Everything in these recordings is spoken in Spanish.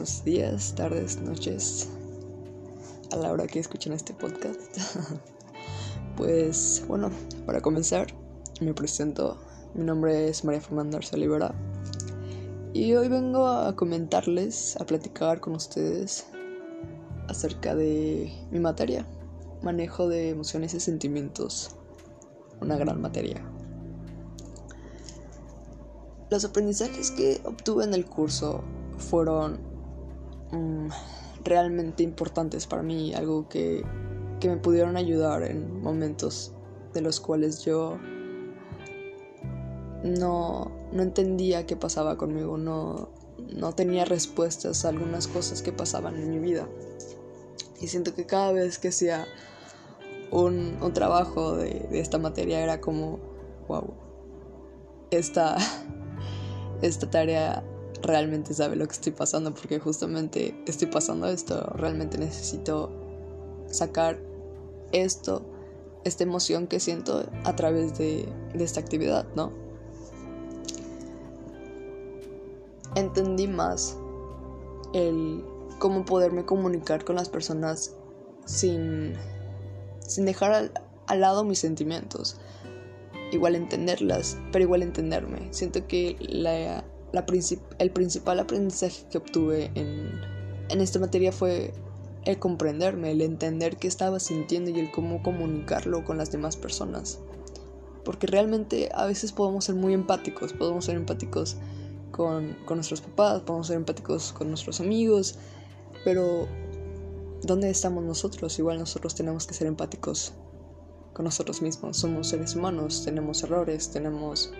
buenos días, tardes, noches, a la hora que escuchen este podcast. pues bueno, para comenzar, me presento. Mi nombre es María Fernanda Arce Olivera y hoy vengo a comentarles, a platicar con ustedes acerca de mi materia, manejo de emociones y sentimientos, una gran materia. Los aprendizajes que obtuve en el curso fueron mm, realmente importantes para mí, algo que, que me pudieron ayudar en momentos de los cuales yo no, no entendía qué pasaba conmigo, no, no tenía respuestas a algunas cosas que pasaban en mi vida. Y siento que cada vez que hacía un, un trabajo de, de, esta materia era como, wow, esta, esta tarea realmente sabe lo que estoy pasando porque justamente estoy pasando esto, realmente necesito sacar esto, esta emoción que siento a través de, de esta actividad, ¿no? Entendí más el cómo poderme comunicar con las personas sin, sin dejar al, al lado mis sentimientos. Igual entenderlas, pero igual entenderme. Siento que la la el principal aprendizaje que obtuve en, en esta materia fue el comprenderme, el entender qué estaba sintiendo y el cómo comunicarlo con las demás personas. Porque realmente a veces podemos ser muy empáticos, podemos ser empáticos con, con nuestros papás, podemos ser empáticos con nuestros amigos, pero ¿dónde estamos nosotros? Igual nosotros tenemos que ser empáticos con nosotros mismos. Somos seres humanos, tenemos errores, tenemos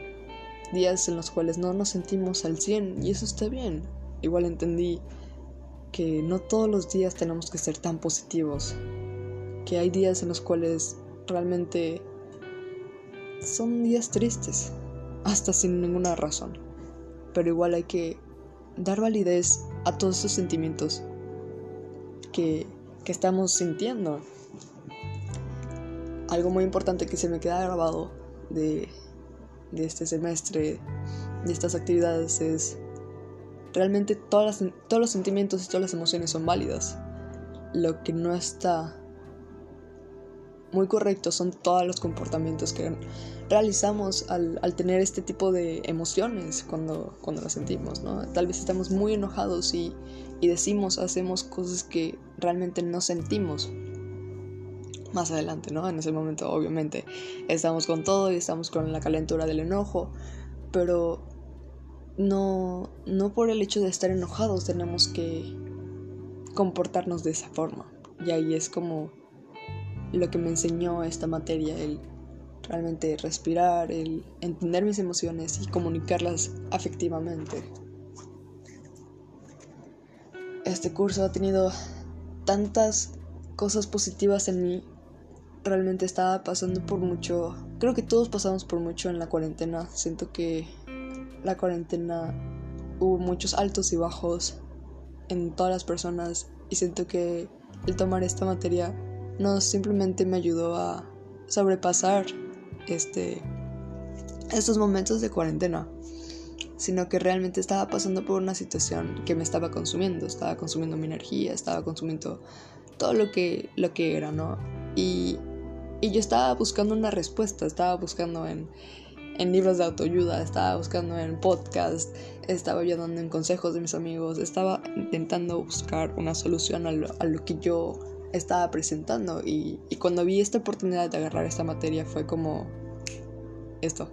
días en los cuales no nos sentimos al 100 y eso está bien. Igual entendí que no todos los días tenemos que ser tan positivos, que hay días en los cuales realmente son días tristes, hasta sin ninguna razón, pero igual hay que dar validez a todos esos sentimientos que, que estamos sintiendo. Algo muy importante que se me queda grabado de, de este semestre, de estas actividades, es realmente todas todos los sentimientos y todas las emociones son válidas. Lo que no está muy correcto son todos los comportamientos que realizamos al, al, tener este tipo de emociones cuando, cuando las sentimos, ¿no? Tal vez estamos muy enojados y, y decimos, hacemos cosas que realmente no sentimos más adelante, ¿no? En ese momento, obviamente, estamos con todo y estamos con la calentura del enojo, pero no, no por el hecho de estar enojados tenemos que comportarnos de esa forma. Y ahí es como lo que me enseñó esta materia, el realmente respirar, el entender mis emociones y comunicarlas afectivamente. Este curso ha tenido tantas cosas positivas en mí realmente estaba pasando por mucho, creo que todos pasamos por mucho en la cuarentena. Siento que la cuarentena hubo muchos altos y bajos en todas las personas y siento que el tomar esta materia no simplemente me ayudó a sobrepasar este estos momentos de cuarentena, sino que realmente estaba pasando por una situación que me estaba consumiendo, estaba consumiendo mi energía, estaba consumiendo todo lo que lo que era, ¿no? Y y yo estaba buscando una respuesta, estaba buscando en, en libros de autoayuda, estaba buscando en podcast, estaba ayudando en consejos de mis amigos, estaba intentando buscar una solución a lo, a lo que yo estaba presentando. Y, y, cuando vi esta oportunidad de agarrar esta materia fue como, esto,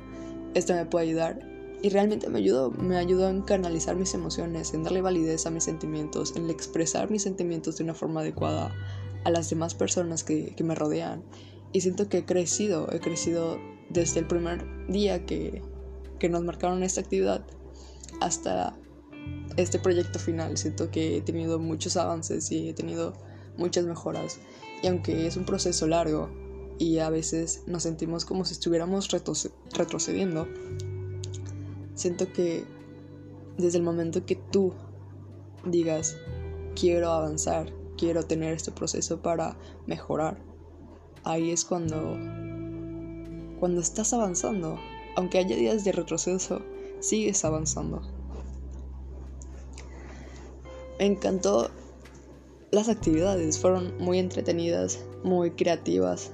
esto me puede ayudar. Y realmente me ayudó, me ayudó en canalizar mis emociones, en darle validez a mis sentimientos, en expresar mis sentimientos de una forma adecuada a las demás personas que, que me rodean y siento que he crecido, he crecido desde el primer día que, que nos marcaron esta actividad hasta este proyecto final. Siento que he tenido muchos avances y he tenido muchas mejoras. Y aunque es un proceso largo y a veces nos sentimos como si estuviéramos retrocediendo, siento que desde el momento que tú digas, quiero avanzar, quiero tener este proceso para mejorar, ahí es cuando cuando estás avanzando, aunque haya días de retroceso, sigues avanzando. me encantó las actividades, fueron muy entretenidas, muy creativas.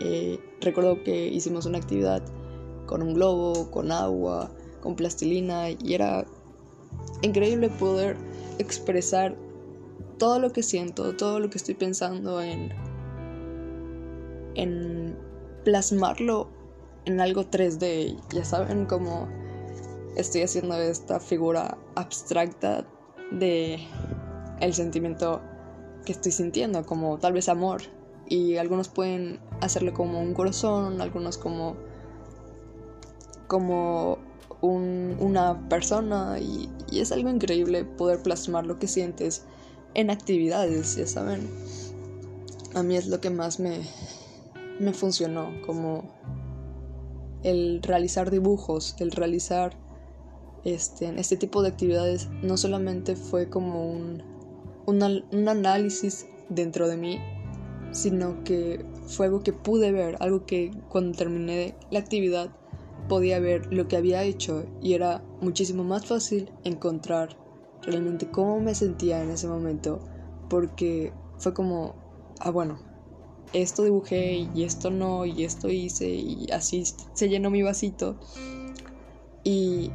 Eh, recuerdo que hicimos una actividad con un globo, con agua, con plastilina y era increíble poder expresar todo lo que siento, todo lo que estoy pensando en en plasmarlo en algo 3D. Ya saben cómo estoy haciendo esta figura abstracta de el sentimiento que estoy sintiendo, como tal vez amor. Y algunos pueden hacerlo como un corazón, algunos como como una persona y es algo increíble poder plasmar lo que sientes en actividades, ya saben. A mí es lo que más me, me funcionó, como el realizar dibujos, el realizar este, este tipo de actividades, no solamente fue como un, un, análisis dentro de mí, sino que fue algo que pude ver, algo que cuando terminé la actividad podía ver lo que había hecho y era muchísimo más fácil encontrar realmente cómo me sentía en ese momento porque fue como, ah bueno, esto dibujé y esto no, y esto hice, y así se llenó mi vasito. Y,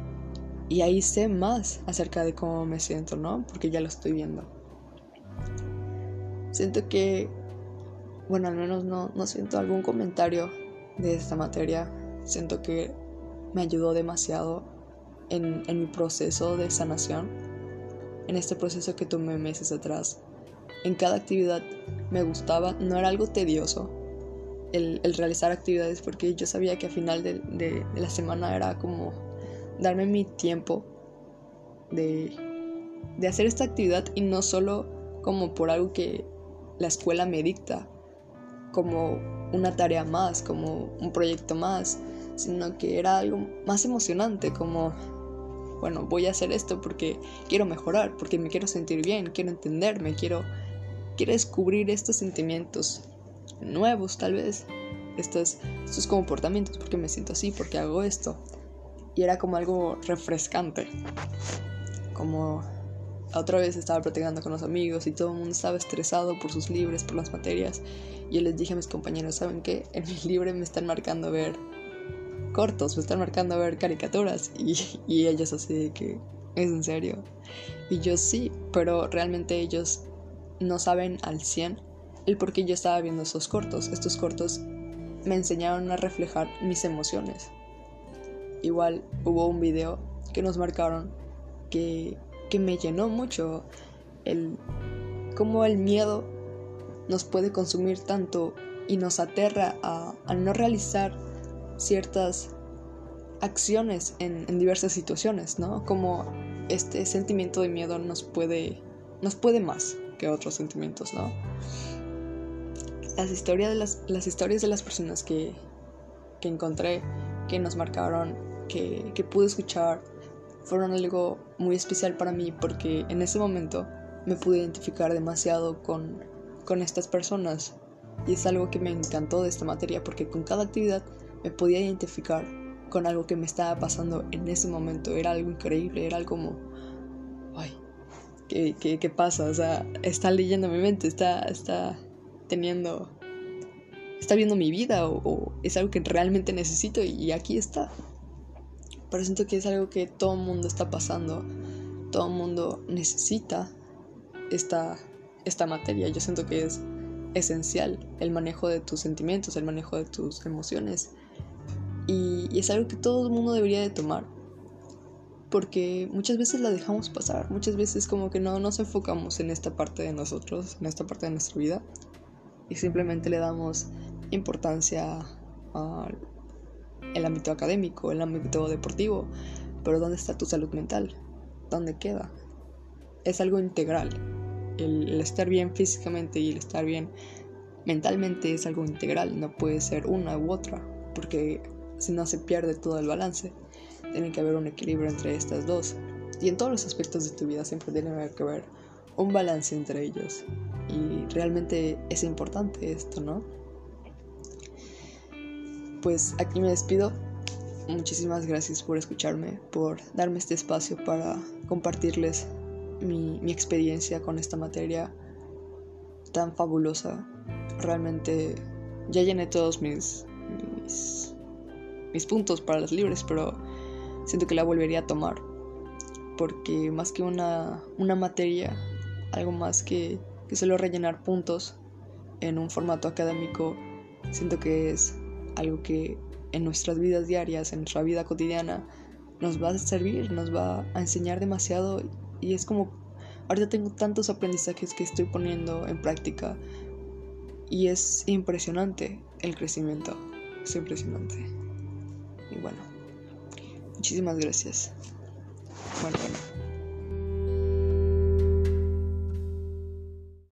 y ahí sé más acerca de cómo me siento, ¿no? Porque ya lo estoy viendo. Siento que, bueno, al menos no, no siento algún comentario de esta materia. Siento que me ayudó demasiado en, en mi proceso de sanación, en este proceso que tomé meses atrás en cada actividad me gustaba, no era algo tedioso el, realizar actividades porque yo sabía que al final de, la semana era como darme mi tiempo de, de hacer esta actividad y no solo como por algo que la escuela me dicta, como una tarea más, como un proyecto más, sino que era algo más emocionante, como, bueno, voy a hacer esto porque quiero mejorar, porque me quiero sentir bien, quiero entenderme, quiero quiere descubrir estos sentimientos nuevos tal vez, estos, estos comportamientos, porque me siento así, porque hago esto. Y era como algo refrescante, como otra vez estaba platicando con los amigos y todo el mundo estaba estresado por sus libres, por las materias. Y yo les dije a mis compañeros, ¿saben qué? En mi libre me están marcando ver cortos, me están marcando ver caricaturas. Y, y ellos así de que, ¿es en serio? Y yo sí, pero realmente ellos no saben al 100 el por qué yo estaba viendo esos cortos. Estos cortos me enseñaron a reflejar mis emociones. Igual hubo un video que nos marcaron que, que me llenó mucho el cómo el miedo nos puede consumir tanto y nos aterra a, no realizar ciertas acciones en, en, diversas situaciones, ¿no? Como este sentimiento de miedo nos puede, nos puede más que otros sentimientos, ¿no? Las historias de las, las historias de las personas que, que encontré, que nos marcaron, que, que pude escuchar, fueron algo muy especial para mí porque en ese momento me pude identificar demasiado con, con estas personas y es algo que me encantó de esta materia porque con cada actividad me podía identificar con algo que me estaba pasando en ese momento. Era algo increíble, era algo como, ay, ¿Qué, pasa? O sea, está leyendo mi mente, está, está teniendo, está viendo mi vida o, es algo que realmente necesito y, aquí está. Pero siento que es algo que todo el mundo está pasando, todo el mundo necesita esta, esta materia. Yo siento que es esencial el manejo de tus sentimientos, el manejo de tus emociones. Y, es algo que todo el mundo debería de tomar porque muchas veces la dejamos pasar, muchas veces como que no nos enfocamos en esta parte de nosotros, en esta parte de nuestra vida y simplemente le damos importancia al ámbito académico, el ámbito deportivo, pero ¿dónde está tu salud mental? ¿Dónde queda? Es algo integral. El, el estar bien físicamente y el estar bien mentalmente es algo integral, no puede ser una u otra, porque si no se pierde todo el balance tiene que haber un equilibrio entre estas dos. Y en todos los aspectos de tu vida siempre tiene que haber un balance entre ellos. Y realmente es importante esto, ¿no? Pues aquí me despido. Muchísimas gracias por escucharme, por darme este espacio para compartirles mi, mi experiencia con esta materia tan fabulosa. Realmente ya llené todos mis, mis, mis puntos para las libres, pero siento que la volvería a tomar. Porque más que una, una materia, algo más que, que solo rellenar puntos en un formato académico, siento que es algo que en nuestras vidas diarias, en nuestra vida cotidiana, nos va a servir, nos va a enseñar demasiado y es como, ahorita tengo tantos aprendizajes que estoy poniendo en práctica y es impresionante el crecimiento, es impresionante. Bueno, muchísimas gracias. Bueno, bueno.